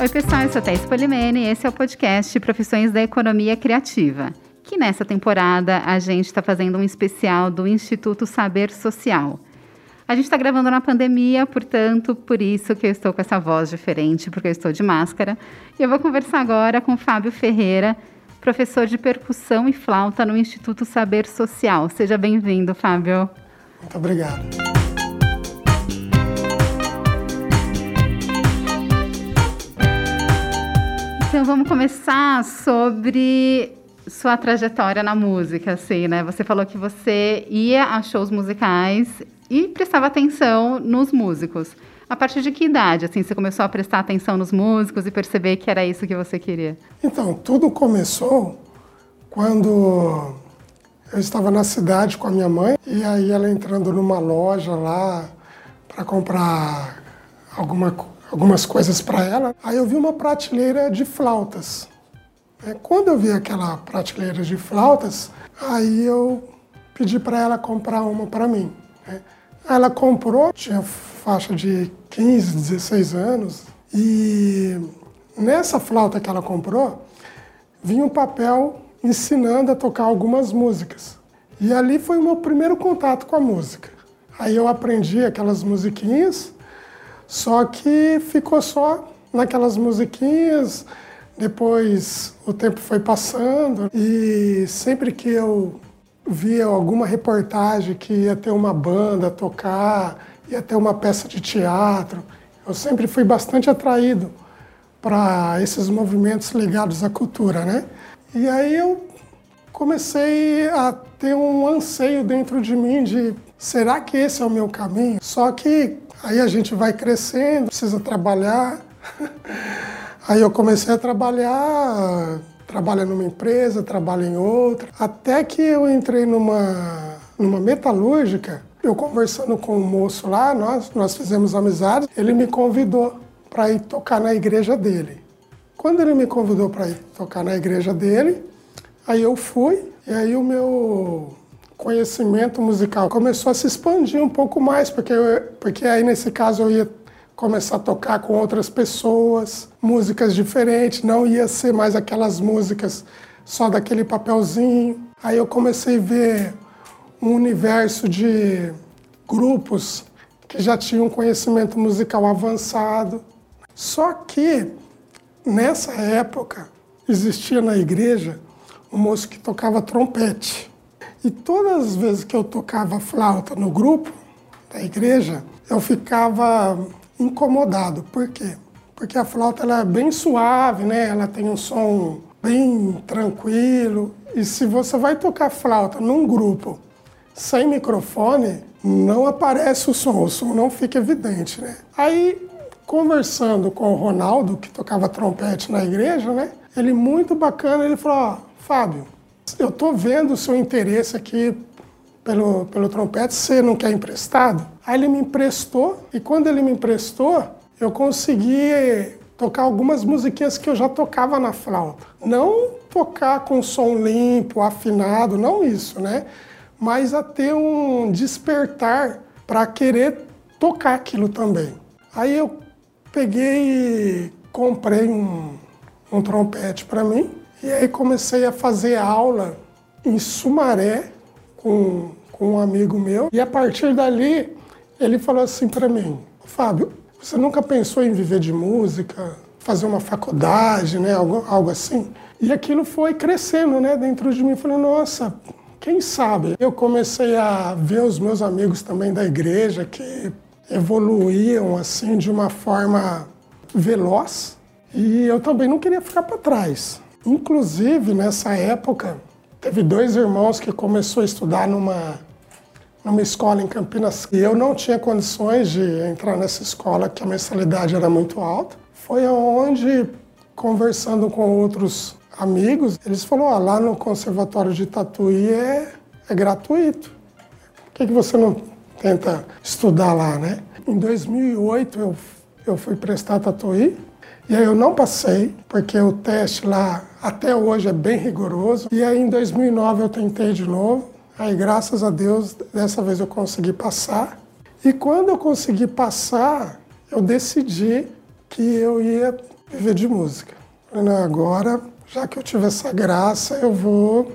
Oi, pessoal, eu sou Thais Polimene e esse é o podcast Profissões da Economia Criativa, que nessa temporada a gente está fazendo um especial do Instituto Saber Social. A gente está gravando na pandemia, portanto, por isso que eu estou com essa voz diferente, porque eu estou de máscara. E eu vou conversar agora com Fábio Ferreira, professor de percussão e flauta no Instituto Saber Social. Seja bem-vindo, Fábio. Muito obrigado. Então vamos começar sobre sua trajetória na música, assim, né? Você falou que você ia a shows musicais e prestava atenção nos músicos. A partir de que idade, assim, você começou a prestar atenção nos músicos e perceber que era isso que você queria? Então, tudo começou quando eu estava na cidade com a minha mãe e aí ela entrando numa loja lá para comprar alguma, algumas coisas para ela. Aí eu vi uma prateleira de flautas. É, quando eu vi aquela prateleira de flautas, aí eu pedi para ela comprar uma para mim. Né? Ela comprou, tinha faixa de 15, 16 anos, e nessa flauta que ela comprou, vinha um papel ensinando a tocar algumas músicas. E ali foi o meu primeiro contato com a música. Aí eu aprendi aquelas musiquinhas, só que ficou só naquelas musiquinhas. Depois o tempo foi passando e sempre que eu via alguma reportagem que ia ter uma banda tocar, ia ter uma peça de teatro. Eu sempre fui bastante atraído para esses movimentos ligados à cultura, né? E aí eu comecei a ter um anseio dentro de mim de será que esse é o meu caminho? Só que aí a gente vai crescendo, precisa trabalhar. Aí eu comecei a trabalhar trabalha numa empresa, trabalha em outra. Até que eu entrei numa, numa metalúrgica, eu conversando com um moço lá, nós, nós fizemos amizade, ele me convidou para ir tocar na igreja dele. Quando ele me convidou para ir tocar na igreja dele, aí eu fui, e aí o meu conhecimento musical começou a se expandir um pouco mais, porque, eu, porque aí nesse caso eu ia começar a tocar com outras pessoas, músicas diferentes, não ia ser mais aquelas músicas só daquele papelzinho. Aí eu comecei a ver um universo de grupos que já tinham conhecimento musical avançado. Só que nessa época existia na igreja um moço que tocava trompete. E todas as vezes que eu tocava flauta no grupo da igreja, eu ficava incomodado. Por quê? Porque a flauta ela é bem suave, né? Ela tem um som bem tranquilo. E se você vai tocar flauta num grupo sem microfone, não aparece o som, o som não fica evidente, né? Aí, conversando com o Ronaldo, que tocava trompete na igreja, né? Ele muito bacana, ele falou: Fábio, eu tô vendo o seu interesse aqui pelo, pelo trompete, você não quer emprestado? Aí ele me emprestou, e quando ele me emprestou, eu consegui tocar algumas musiquinhas que eu já tocava na flauta. Não tocar com som limpo, afinado, não isso, né? Mas a ter um despertar para querer tocar aquilo também. Aí eu peguei e comprei um, um trompete para mim, e aí comecei a fazer aula em Sumaré com, com um amigo meu. E a partir dali, ele falou assim para mim: Fábio, você nunca pensou em viver de música, fazer uma faculdade, né, algo, algo assim? E aquilo foi crescendo, né, dentro de mim. Eu falei: Nossa, quem sabe? Eu comecei a ver os meus amigos também da igreja que evoluíam assim de uma forma veloz e eu também não queria ficar para trás. Inclusive nessa época Teve dois irmãos que começou a estudar numa, numa escola em Campinas e eu não tinha condições de entrar nessa escola, que a mensalidade era muito alta. Foi onde, conversando com outros amigos, eles falaram, oh, lá no Conservatório de Tatuí é, é gratuito. Por que, que você não tenta estudar lá, né? Em 2008 eu, eu fui prestar Tatuí e aí eu não passei, porque o teste lá até hoje é bem rigoroso. E aí em 2009 eu tentei de novo. Aí graças a Deus dessa vez eu consegui passar. E quando eu consegui passar, eu decidi que eu ia viver de música. Agora, já que eu tive essa graça, eu vou.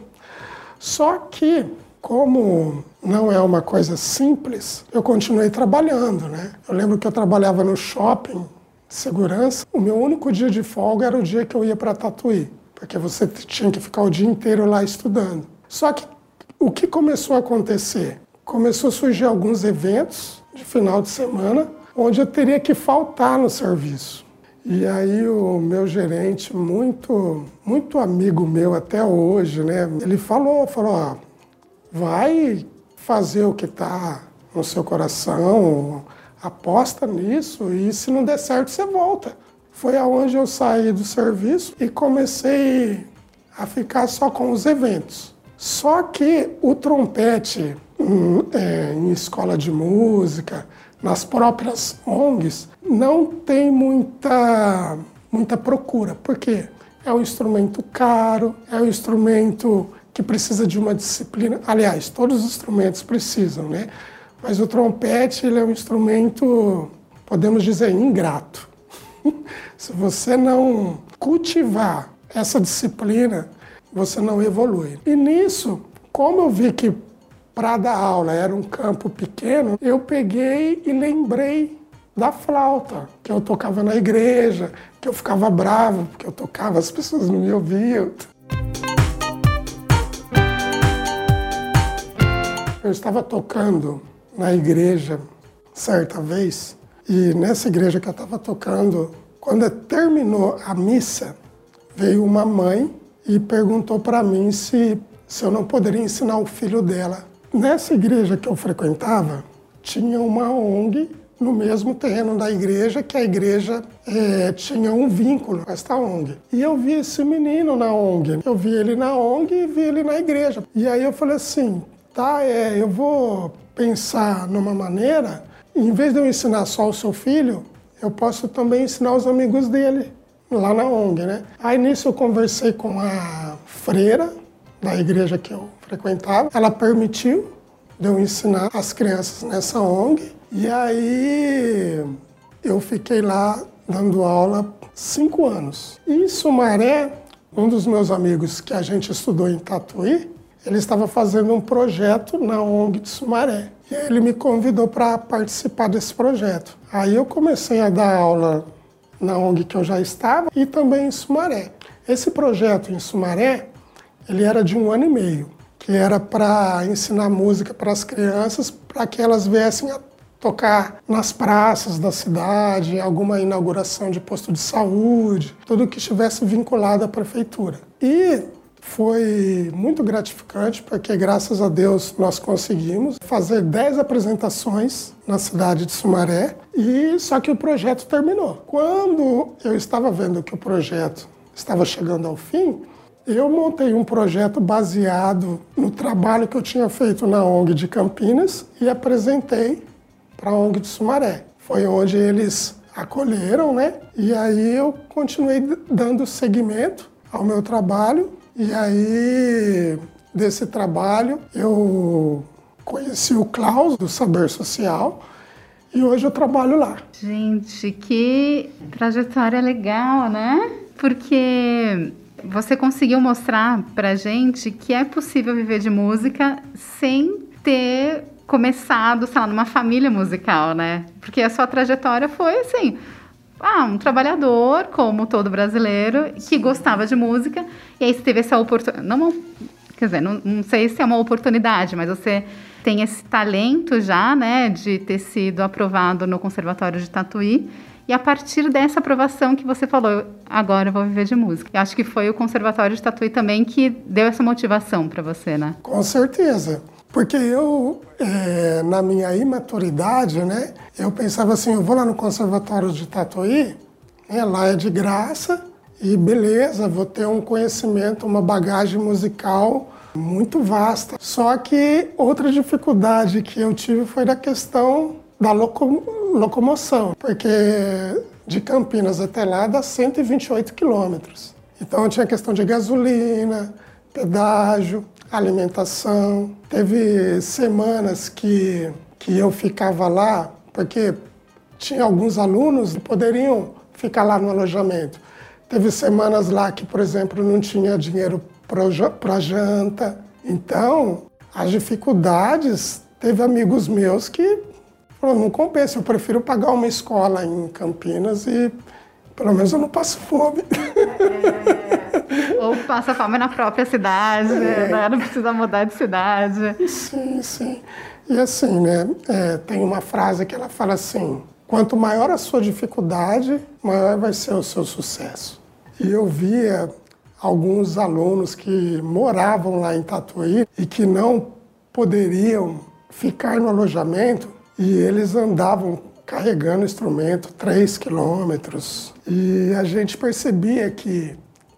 Só que, como não é uma coisa simples, eu continuei trabalhando, né? Eu lembro que eu trabalhava no shopping, segurança. O meu único dia de folga era o dia que eu ia para Tatuí, porque você tinha que ficar o dia inteiro lá estudando. Só que o que começou a acontecer? Começou a surgir alguns eventos de final de semana onde eu teria que faltar no serviço. E aí o meu gerente, muito, muito amigo meu até hoje, né? Ele falou, falou, ó, vai fazer o que está no seu coração, aposta nisso e se não der certo você volta. Foi aonde eu saí do serviço e comecei a ficar só com os eventos. Só que o trompete em, é, em escola de música, nas próprias ONGs, não tem muita, muita procura. Por quê? É um instrumento caro, é um instrumento que precisa de uma disciplina. Aliás, todos os instrumentos precisam, né? Mas o trompete ele é um instrumento, podemos dizer, ingrato. Se você não cultivar essa disciplina, você não evolui. E nisso, como eu vi que para dar aula era um campo pequeno, eu peguei e lembrei da flauta, que eu tocava na igreja, que eu ficava bravo, porque eu tocava, as pessoas não me ouviam. Eu estava tocando na igreja certa vez, e nessa igreja que eu estava tocando, quando terminou a missa, veio uma mãe e perguntou para mim se, se eu não poderia ensinar o filho dela. Nessa igreja que eu frequentava, tinha uma ONG no mesmo terreno da igreja, que a igreja é, tinha um vínculo com esta ONG. E eu vi esse menino na ONG. Eu vi ele na ONG e vi ele na igreja. E aí eu falei assim, tá, é, eu vou pensar numa maneira, em vez de eu ensinar só o seu filho, eu posso também ensinar os amigos dele lá na ONG, né? Aí nisso eu conversei com a freira da igreja que eu frequentava. Ela permitiu de eu ensinar as crianças nessa ONG. E aí eu fiquei lá dando aula cinco anos. E em Sumaré, um dos meus amigos que a gente estudou em Tatuí, ele estava fazendo um projeto na ONG de Sumaré. E ele me convidou para participar desse projeto. Aí eu comecei a dar aula na ONG que eu já estava e também em Sumaré. Esse projeto em Sumaré, ele era de um ano e meio, que era para ensinar música para as crianças, para que elas viessem a tocar nas praças da cidade, alguma inauguração de posto de saúde, tudo que estivesse vinculado à prefeitura. E foi muito gratificante porque, graças a Deus, nós conseguimos fazer 10 apresentações na cidade de Sumaré e só que o projeto terminou. Quando eu estava vendo que o projeto estava chegando ao fim, eu montei um projeto baseado no trabalho que eu tinha feito na ONG de Campinas e apresentei para a ONG de Sumaré. Foi onde eles acolheram, né? E aí eu continuei dando seguimento ao meu trabalho e aí, desse trabalho, eu conheci o Klaus, do Saber Social, e hoje eu trabalho lá. Gente, que trajetória legal, né? Porque você conseguiu mostrar pra gente que é possível viver de música sem ter começado, sei lá, numa família musical, né? Porque a sua trajetória foi assim, ah, um trabalhador, como todo brasileiro, que gostava de música, e aí você teve essa oportunidade. Não, quer dizer, não, não sei se é uma oportunidade, mas você tem esse talento já, né, de ter sido aprovado no Conservatório de Tatuí. E a partir dessa aprovação que você falou, agora eu vou viver de música. Eu acho que foi o Conservatório de Tatuí também que deu essa motivação para você, né? Com certeza. Porque eu, é, na minha imaturidade, né, eu pensava assim, eu vou lá no Conservatório de Tatuí, né, lá é de graça, e beleza, vou ter um conhecimento, uma bagagem musical muito vasta. Só que outra dificuldade que eu tive foi da questão da loco locomoção, porque de Campinas até lá dá 128 quilômetros. Então tinha questão de gasolina, pedágio, alimentação. Teve semanas que que eu ficava lá, porque tinha alguns alunos que poderiam ficar lá no alojamento. Teve semanas lá que, por exemplo, não tinha dinheiro para janta. Então, as dificuldades, teve amigos meus que falaram, não compensa, eu prefiro pagar uma escola em Campinas e pelo menos eu não passo fome. Ou passa fome na própria cidade, é. né? não precisa mudar de cidade. Sim, sim. E assim, né, é, tem uma frase que ela fala assim, quanto maior a sua dificuldade, maior vai ser o seu sucesso. E eu via alguns alunos que moravam lá em Tatuí e que não poderiam ficar no alojamento e eles andavam carregando instrumento 3 quilômetros. E a gente percebia que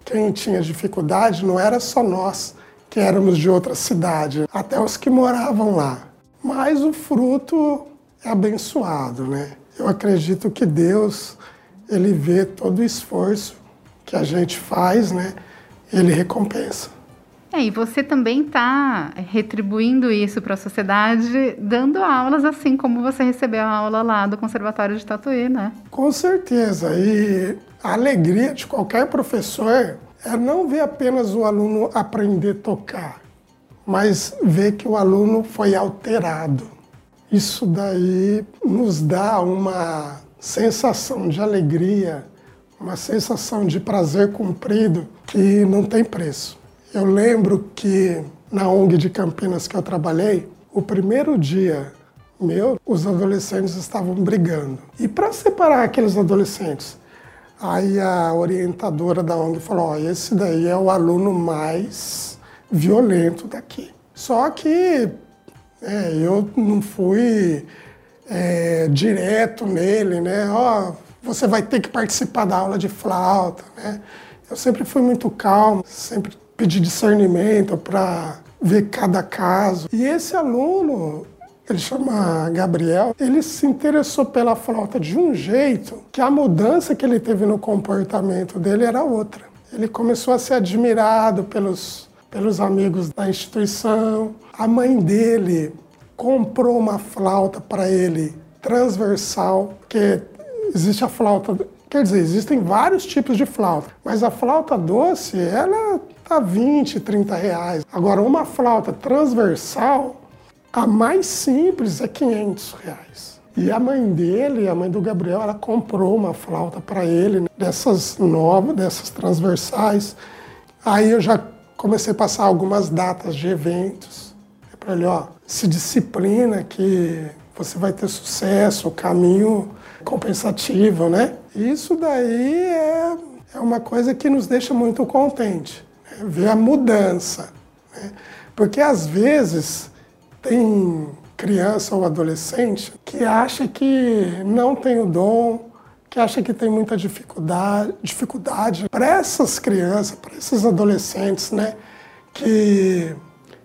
quem tinha dificuldade não era só nós que éramos de outra cidade, até os que moravam lá. Mas o fruto é abençoado, né? Eu acredito que Deus, ele vê todo o esforço que a gente faz, né? Ele recompensa. É, e você também está retribuindo isso para a sociedade, dando aulas assim como você recebeu a aula lá do Conservatório de Tatuí, né? Com certeza. E a alegria de qualquer professor é não ver apenas o aluno aprender a tocar, mas ver que o aluno foi alterado. Isso daí nos dá uma sensação de alegria, uma sensação de prazer cumprido que não tem preço. Eu lembro que na ONG de Campinas que eu trabalhei, o primeiro dia meu, os adolescentes estavam brigando. E para separar aqueles adolescentes, aí a orientadora da ONG falou: oh, esse daí é o aluno mais violento daqui. Só que é, eu não fui é, direto nele, né? Ó, oh, você vai ter que participar da aula de flauta, né? Eu sempre fui muito calmo, sempre pedi discernimento para ver cada caso. E esse aluno, ele chama Gabriel, ele se interessou pela flauta de um jeito que a mudança que ele teve no comportamento dele era outra. Ele começou a ser admirado pelos, pelos amigos da instituição. A mãe dele comprou uma flauta para ele transversal, porque existe a flauta Quer dizer, existem vários tipos de flauta, mas a flauta doce, ela tá 20, 30 reais. Agora, uma flauta transversal, a mais simples é 500 reais. E a mãe dele, a mãe do Gabriel, ela comprou uma flauta para ele, né, dessas novas, dessas transversais. Aí eu já comecei a passar algumas datas de eventos. Para ele, ó, se disciplina que você vai ter sucesso, o caminho compensativo, né? Isso daí é, é uma coisa que nos deixa muito contente ver a mudança. Né? Porque às vezes tem criança ou adolescente que acha que não tem o dom, que acha que tem muita dificuldade. dificuldade. Para essas crianças, para esses adolescentes, né, que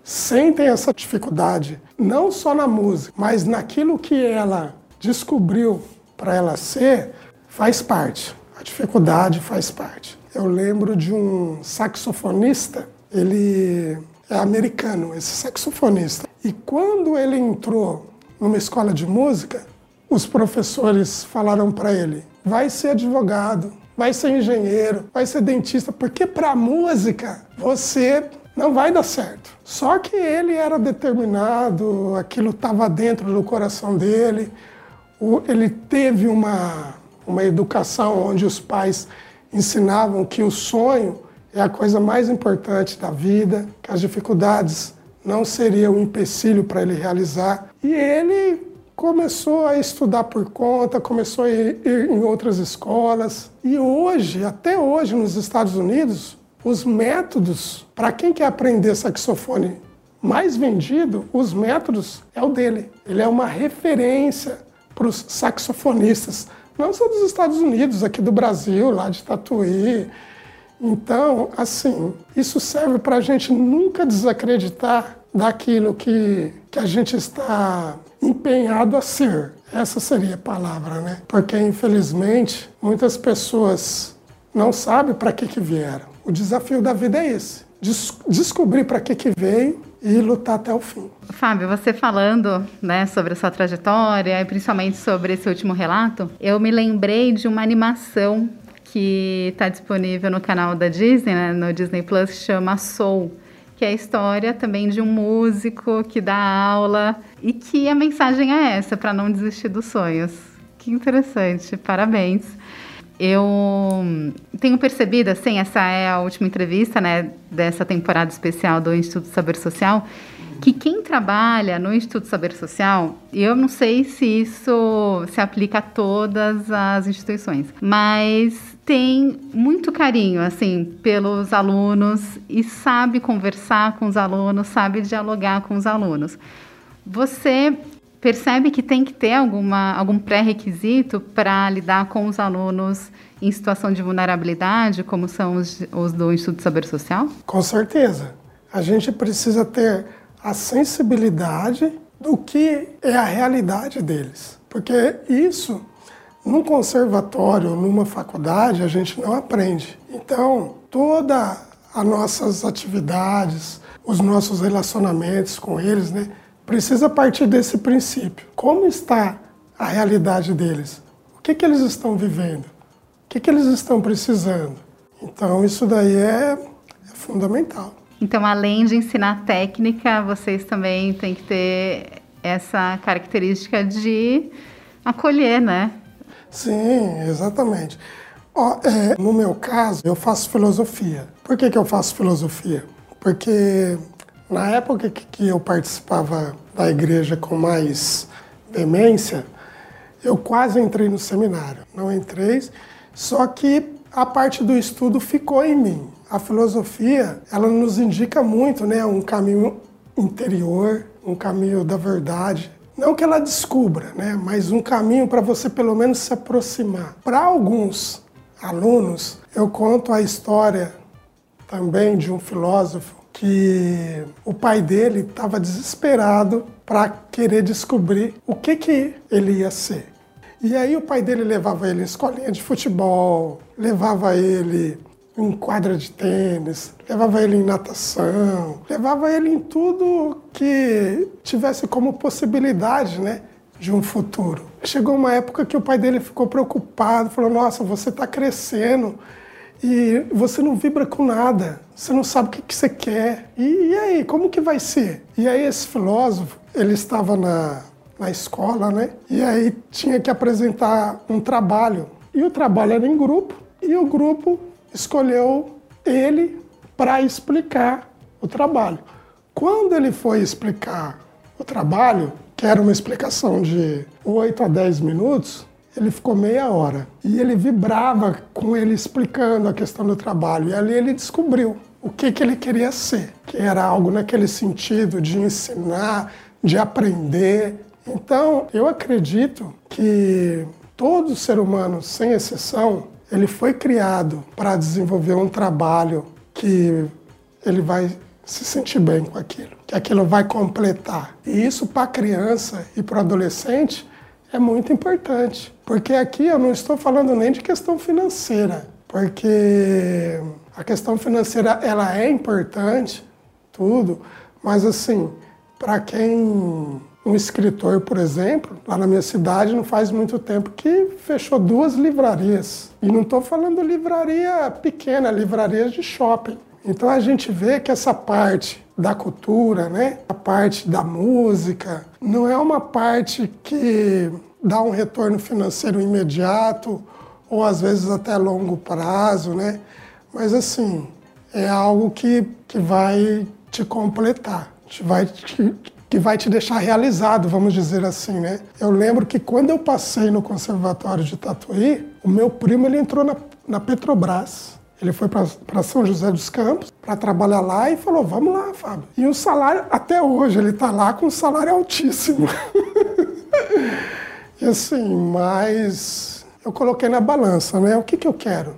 sentem essa dificuldade, não só na música, mas naquilo que ela descobriu para ela ser, faz parte. A dificuldade faz parte. Eu lembro de um saxofonista, ele é americano, esse saxofonista. E quando ele entrou numa escola de música, os professores falaram para ele: vai ser advogado, vai ser engenheiro, vai ser dentista, porque para música você não vai dar certo. Só que ele era determinado, aquilo estava dentro do coração dele. Ele teve uma, uma educação onde os pais ensinavam que o sonho é a coisa mais importante da vida, que as dificuldades não seriam um empecilho para ele realizar. E ele começou a estudar por conta, começou a ir, em outras escolas. E hoje, até hoje, nos Estados Unidos, os métodos para quem quer aprender saxofone mais vendido, os métodos é o dele. Ele é uma referência para os saxofonistas não só dos Estados Unidos, aqui do Brasil, lá de Tatuí. Então, assim, isso serve para a gente nunca desacreditar daquilo que, que a gente está empenhado a ser. Essa seria a palavra, né? Porque, infelizmente, muitas pessoas não sabem para que, que vieram. O desafio da vida é esse: des descobrir para que, que veio e lutar até o fim. Fábio, você falando né, sobre a sua trajetória e principalmente sobre esse último relato, eu me lembrei de uma animação que está disponível no canal da Disney, né, no Disney Plus, chama Soul, que é a história também de um músico que dá aula e que a mensagem é essa, para não desistir dos sonhos. Que interessante, parabéns. Eu tenho percebido, assim, essa é a última entrevista, né, dessa temporada especial do Instituto Saber Social, que quem trabalha no Instituto Saber Social, eu não sei se isso se aplica a todas as instituições, mas tem muito carinho, assim, pelos alunos e sabe conversar com os alunos, sabe dialogar com os alunos. Você percebe que tem que ter alguma, algum pré-requisito para lidar com os alunos em situação de vulnerabilidade, como são os, os do Instituto de Saber Social? Com certeza. A gente precisa ter a sensibilidade do que é a realidade deles. Porque isso, num conservatório, numa faculdade, a gente não aprende. Então, todas as nossas atividades, os nossos relacionamentos com eles, né? Precisa partir desse princípio. Como está a realidade deles? O que, que eles estão vivendo? O que, que eles estão precisando? Então, isso daí é, é fundamental. Então, além de ensinar técnica, vocês também têm que ter essa característica de acolher, né? Sim, exatamente. Ó, é, no meu caso, eu faço filosofia. Por que, que eu faço filosofia? Porque na época que eu participava da igreja com mais demência, eu quase entrei no seminário. Não entrei, só que a parte do estudo ficou em mim. A filosofia, ela nos indica muito, né, um caminho interior, um caminho da verdade. Não que ela descubra, né, mas um caminho para você pelo menos se aproximar. Para alguns alunos, eu conto a história também de um filósofo que o pai dele estava desesperado para querer descobrir o que, que ele ia ser. E aí o pai dele levava ele em escolinha de futebol, levava ele em quadra de tênis, levava ele em natação, levava ele em tudo que tivesse como possibilidade, né, de um futuro. Chegou uma época que o pai dele ficou preocupado, falou: "Nossa, você está crescendo, e você não vibra com nada, você não sabe o que, que você quer. E, e, aí, como que vai ser? E aí esse filósofo, ele estava na, na escola, né? E aí tinha que apresentar um trabalho. E o trabalho era em grupo, e o grupo escolheu ele para explicar o trabalho. Quando ele foi explicar o trabalho, que era uma explicação de 8 a 10 minutos, ele ficou meia hora e ele vibrava com ele explicando a questão do trabalho. E ali ele descobriu o que, que ele queria ser, que era algo naquele sentido de ensinar, de aprender. Então, eu acredito que todo ser humano, sem exceção, ele foi criado para desenvolver um trabalho que ele vai se sentir bem com aquilo, que aquilo vai completar. E isso para criança e para adolescente é muito importante. Porque aqui eu não estou falando nem de questão financeira, porque a questão financeira ela é importante, tudo, mas assim, para quem um escritor, por exemplo, lá na minha cidade não faz muito tempo que fechou duas livrarias. E não estou falando livraria pequena, livrarias de shopping. Então a gente vê que essa parte da cultura, né, a parte da música, não é uma parte que dá um retorno financeiro imediato ou às vezes até longo prazo, né? Mas assim, é algo que, que vai te completar, te vai te, que vai te deixar realizado, vamos dizer assim, né? Eu lembro que quando eu passei no conservatório de Tatuí, o meu primo ele entrou na, na Petrobras. Ele foi para São José dos Campos para trabalhar lá e falou: Vamos lá, Fábio. E o salário, até hoje, ele está lá com um salário altíssimo. E assim, mas eu coloquei na balança, né? O que, que eu quero?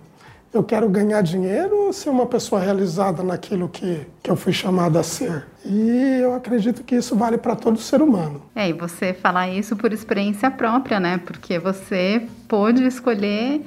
Eu quero ganhar dinheiro ou ser uma pessoa realizada naquilo que, que eu fui chamado a ser? E eu acredito que isso vale para todo ser humano. É, e você falar isso por experiência própria, né? Porque você pôde escolher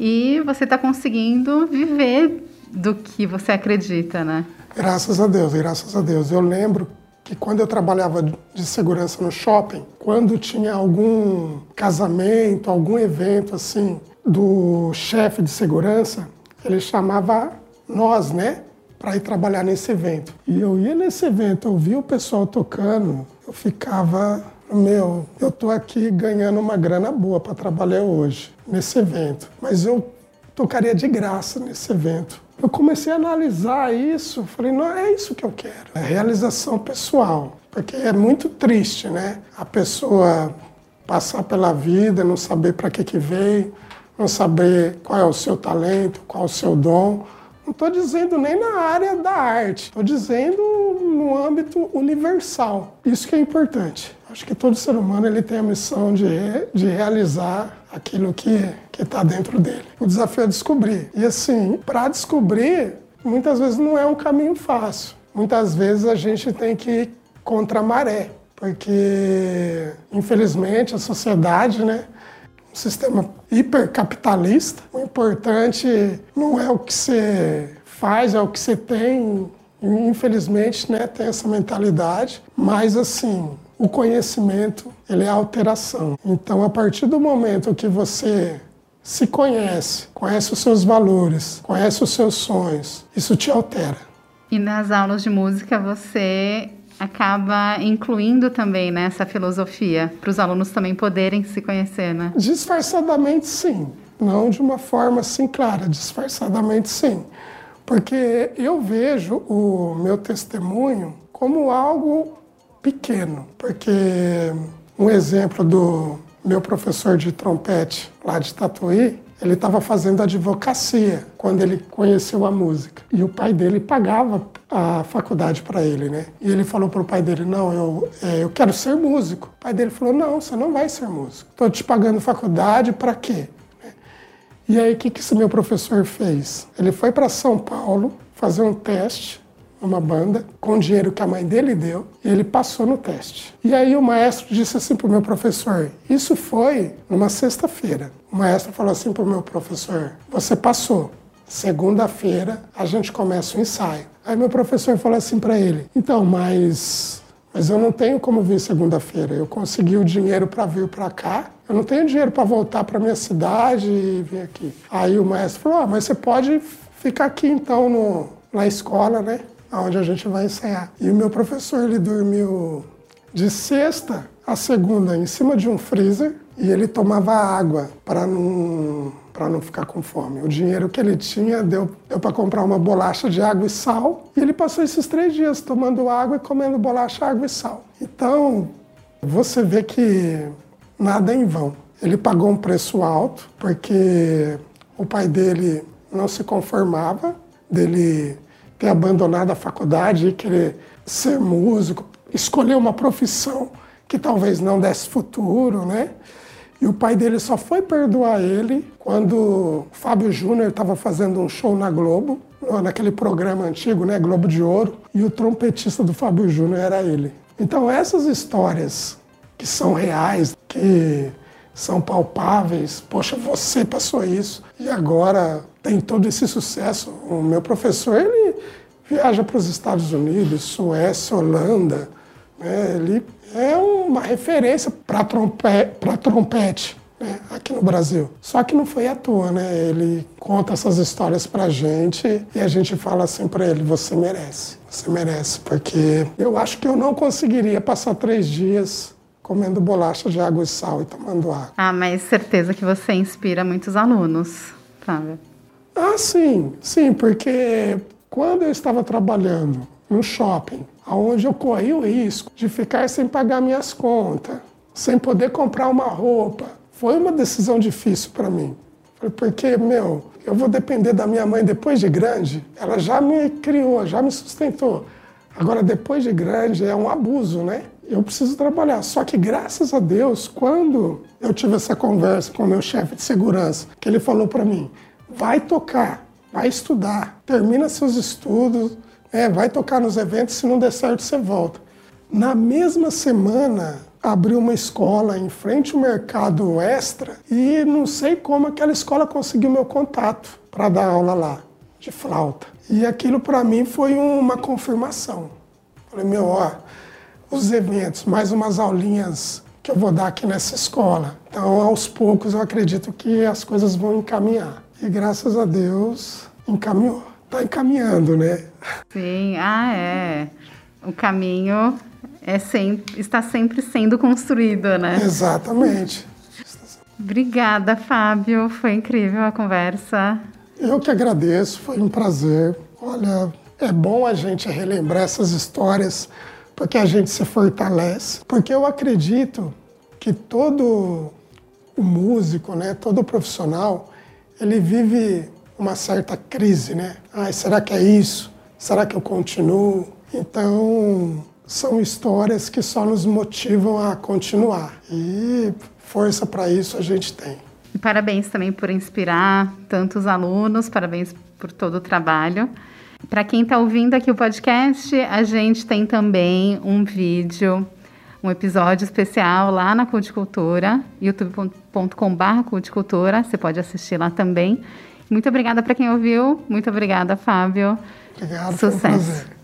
e você está conseguindo viver do que você acredita, né? Graças a Deus, graças a Deus. Eu lembro que quando eu trabalhava de segurança no shopping, quando tinha algum casamento, algum evento assim do chefe de segurança, ele chamava nós, né, para ir trabalhar nesse evento. E eu ia nesse evento, eu via o pessoal tocando, eu ficava, meu, eu tô aqui ganhando uma grana boa para trabalhar hoje nesse evento, mas eu tocaria de graça nesse evento. Eu comecei a analisar isso, falei, não é isso que eu quero, é realização pessoal, porque é muito triste, né? A pessoa passar pela vida, não saber para que que veio, não saber qual é o seu talento, qual é o seu dom. Não estou dizendo nem na área da arte, estou dizendo no âmbito universal. Isso que é importante. Acho que todo ser humano ele tem a missão de, de realizar aquilo que está dentro dele. O desafio é descobrir. E assim, para descobrir, muitas vezes não é um caminho fácil. Muitas vezes a gente tem que ir contra a maré, porque infelizmente a sociedade, né, um sistema hipercapitalista. O importante não é o que você faz, é o que você tem. Infelizmente, né, tem essa mentalidade, mas assim, o conhecimento, ele é alteração. Então, a partir do momento que você se conhece, conhece os seus valores, conhece os seus sonhos, isso te altera. E nas aulas de música você acaba incluindo também nessa né, filosofia para os alunos também poderem se conhecer, né? Disfarçadamente, sim. Não de uma forma assim clara, disfarçadamente, sim. Porque eu vejo o meu testemunho como algo pequeno. Porque um exemplo do meu professor de trompete lá de Tatuí, ele estava fazendo advocacia quando ele conheceu a música. E o pai dele pagava a faculdade para ele, né? E ele falou para o pai dele: Não, eu, é, eu quero ser músico. O pai dele falou: Não, você não vai ser músico. Estou te pagando faculdade para quê? E aí, o que, que esse meu professor fez? Ele foi para São Paulo fazer um teste uma banda com dinheiro que a mãe dele deu e ele passou no teste. E aí o maestro disse assim para o meu professor: Isso foi numa sexta-feira. O maestro falou assim para o meu professor: Você passou. Segunda-feira a gente começa o ensaio. Aí meu professor falou assim para ele: Então, mas mas eu não tenho como vir segunda-feira. Eu consegui o dinheiro para vir para cá. Eu não tenho dinheiro para voltar para minha cidade e vir aqui. Aí o maestro falou: ah, mas você pode ficar aqui então no, na escola, né? Onde a gente vai ensaiar. E o meu professor, ele dormiu de sexta a segunda em cima de um freezer e ele tomava água para não para não ficar com fome. O dinheiro que ele tinha deu, deu para comprar uma bolacha de água e sal. E ele passou esses três dias tomando água e comendo bolacha, água e sal. Então, você vê que nada é em vão. Ele pagou um preço alto porque o pai dele não se conformava dele ter abandonado a faculdade e querer ser músico, escolher uma profissão que talvez não desse futuro, né? E o pai dele só foi perdoar ele quando Fábio Júnior estava fazendo um show na Globo, naquele programa antigo, né, Globo de Ouro, e o trompetista do Fábio Júnior era ele. Então essas histórias que são reais, que são palpáveis, poxa, você passou isso e agora tem todo esse sucesso. O meu professor, ele viaja para os Estados Unidos, Suécia, Holanda. Né? Ele é uma referência para trompete, trompete né? aqui no Brasil. Só que não foi à toa, né? Ele conta essas histórias para gente e a gente fala assim para ele: você merece, você merece, porque eu acho que eu não conseguiria passar três dias comendo bolacha de água e sal e tomando água. Ah, mas certeza que você inspira muitos alunos, Fábio. Ah, sim, sim, porque quando eu estava trabalhando no shopping, onde eu corri o risco de ficar sem pagar minhas contas, sem poder comprar uma roupa, foi uma decisão difícil para mim. Porque, meu, eu vou depender da minha mãe depois de grande. Ela já me criou, já me sustentou. Agora, depois de grande, é um abuso, né? Eu preciso trabalhar. Só que, graças a Deus, quando eu tive essa conversa com o meu chefe de segurança, que ele falou para mim: vai tocar, vai estudar, termina seus estudos, é, vai tocar nos eventos, se não der certo, você volta. Na mesma semana, abriu uma escola em frente ao mercado extra e não sei como aquela escola conseguiu meu contato para dar aula lá, de flauta. E aquilo para mim foi uma confirmação. Falei, meu, ó, os eventos, mais umas aulinhas que eu vou dar aqui nessa escola. Então, aos poucos, eu acredito que as coisas vão encaminhar. E graças a Deus, encaminhou. Está encaminhando, né? Sim, ah, é. O caminho é sempre, está sempre sendo construído, né? Exatamente. Obrigada, Fábio. Foi incrível a conversa. Eu que agradeço, foi um prazer. Olha, é bom a gente relembrar essas histórias porque a gente se fortalece. Porque eu acredito que todo o músico, né, todo profissional, ele vive uma certa crise, né? Ai, será que é isso? Será que eu continuo? Então, são histórias que só nos motivam a continuar. E força para isso a gente tem. Parabéns também por inspirar tantos alunos, parabéns por todo o trabalho. Para quem está ouvindo aqui o podcast, a gente tem também um vídeo, um episódio especial lá na Culticultura, youtube.com.br Culticultura, você pode assistir lá também. Muito obrigada para quem ouviu, muito obrigada, Fábio. Obrigado, Sucesso.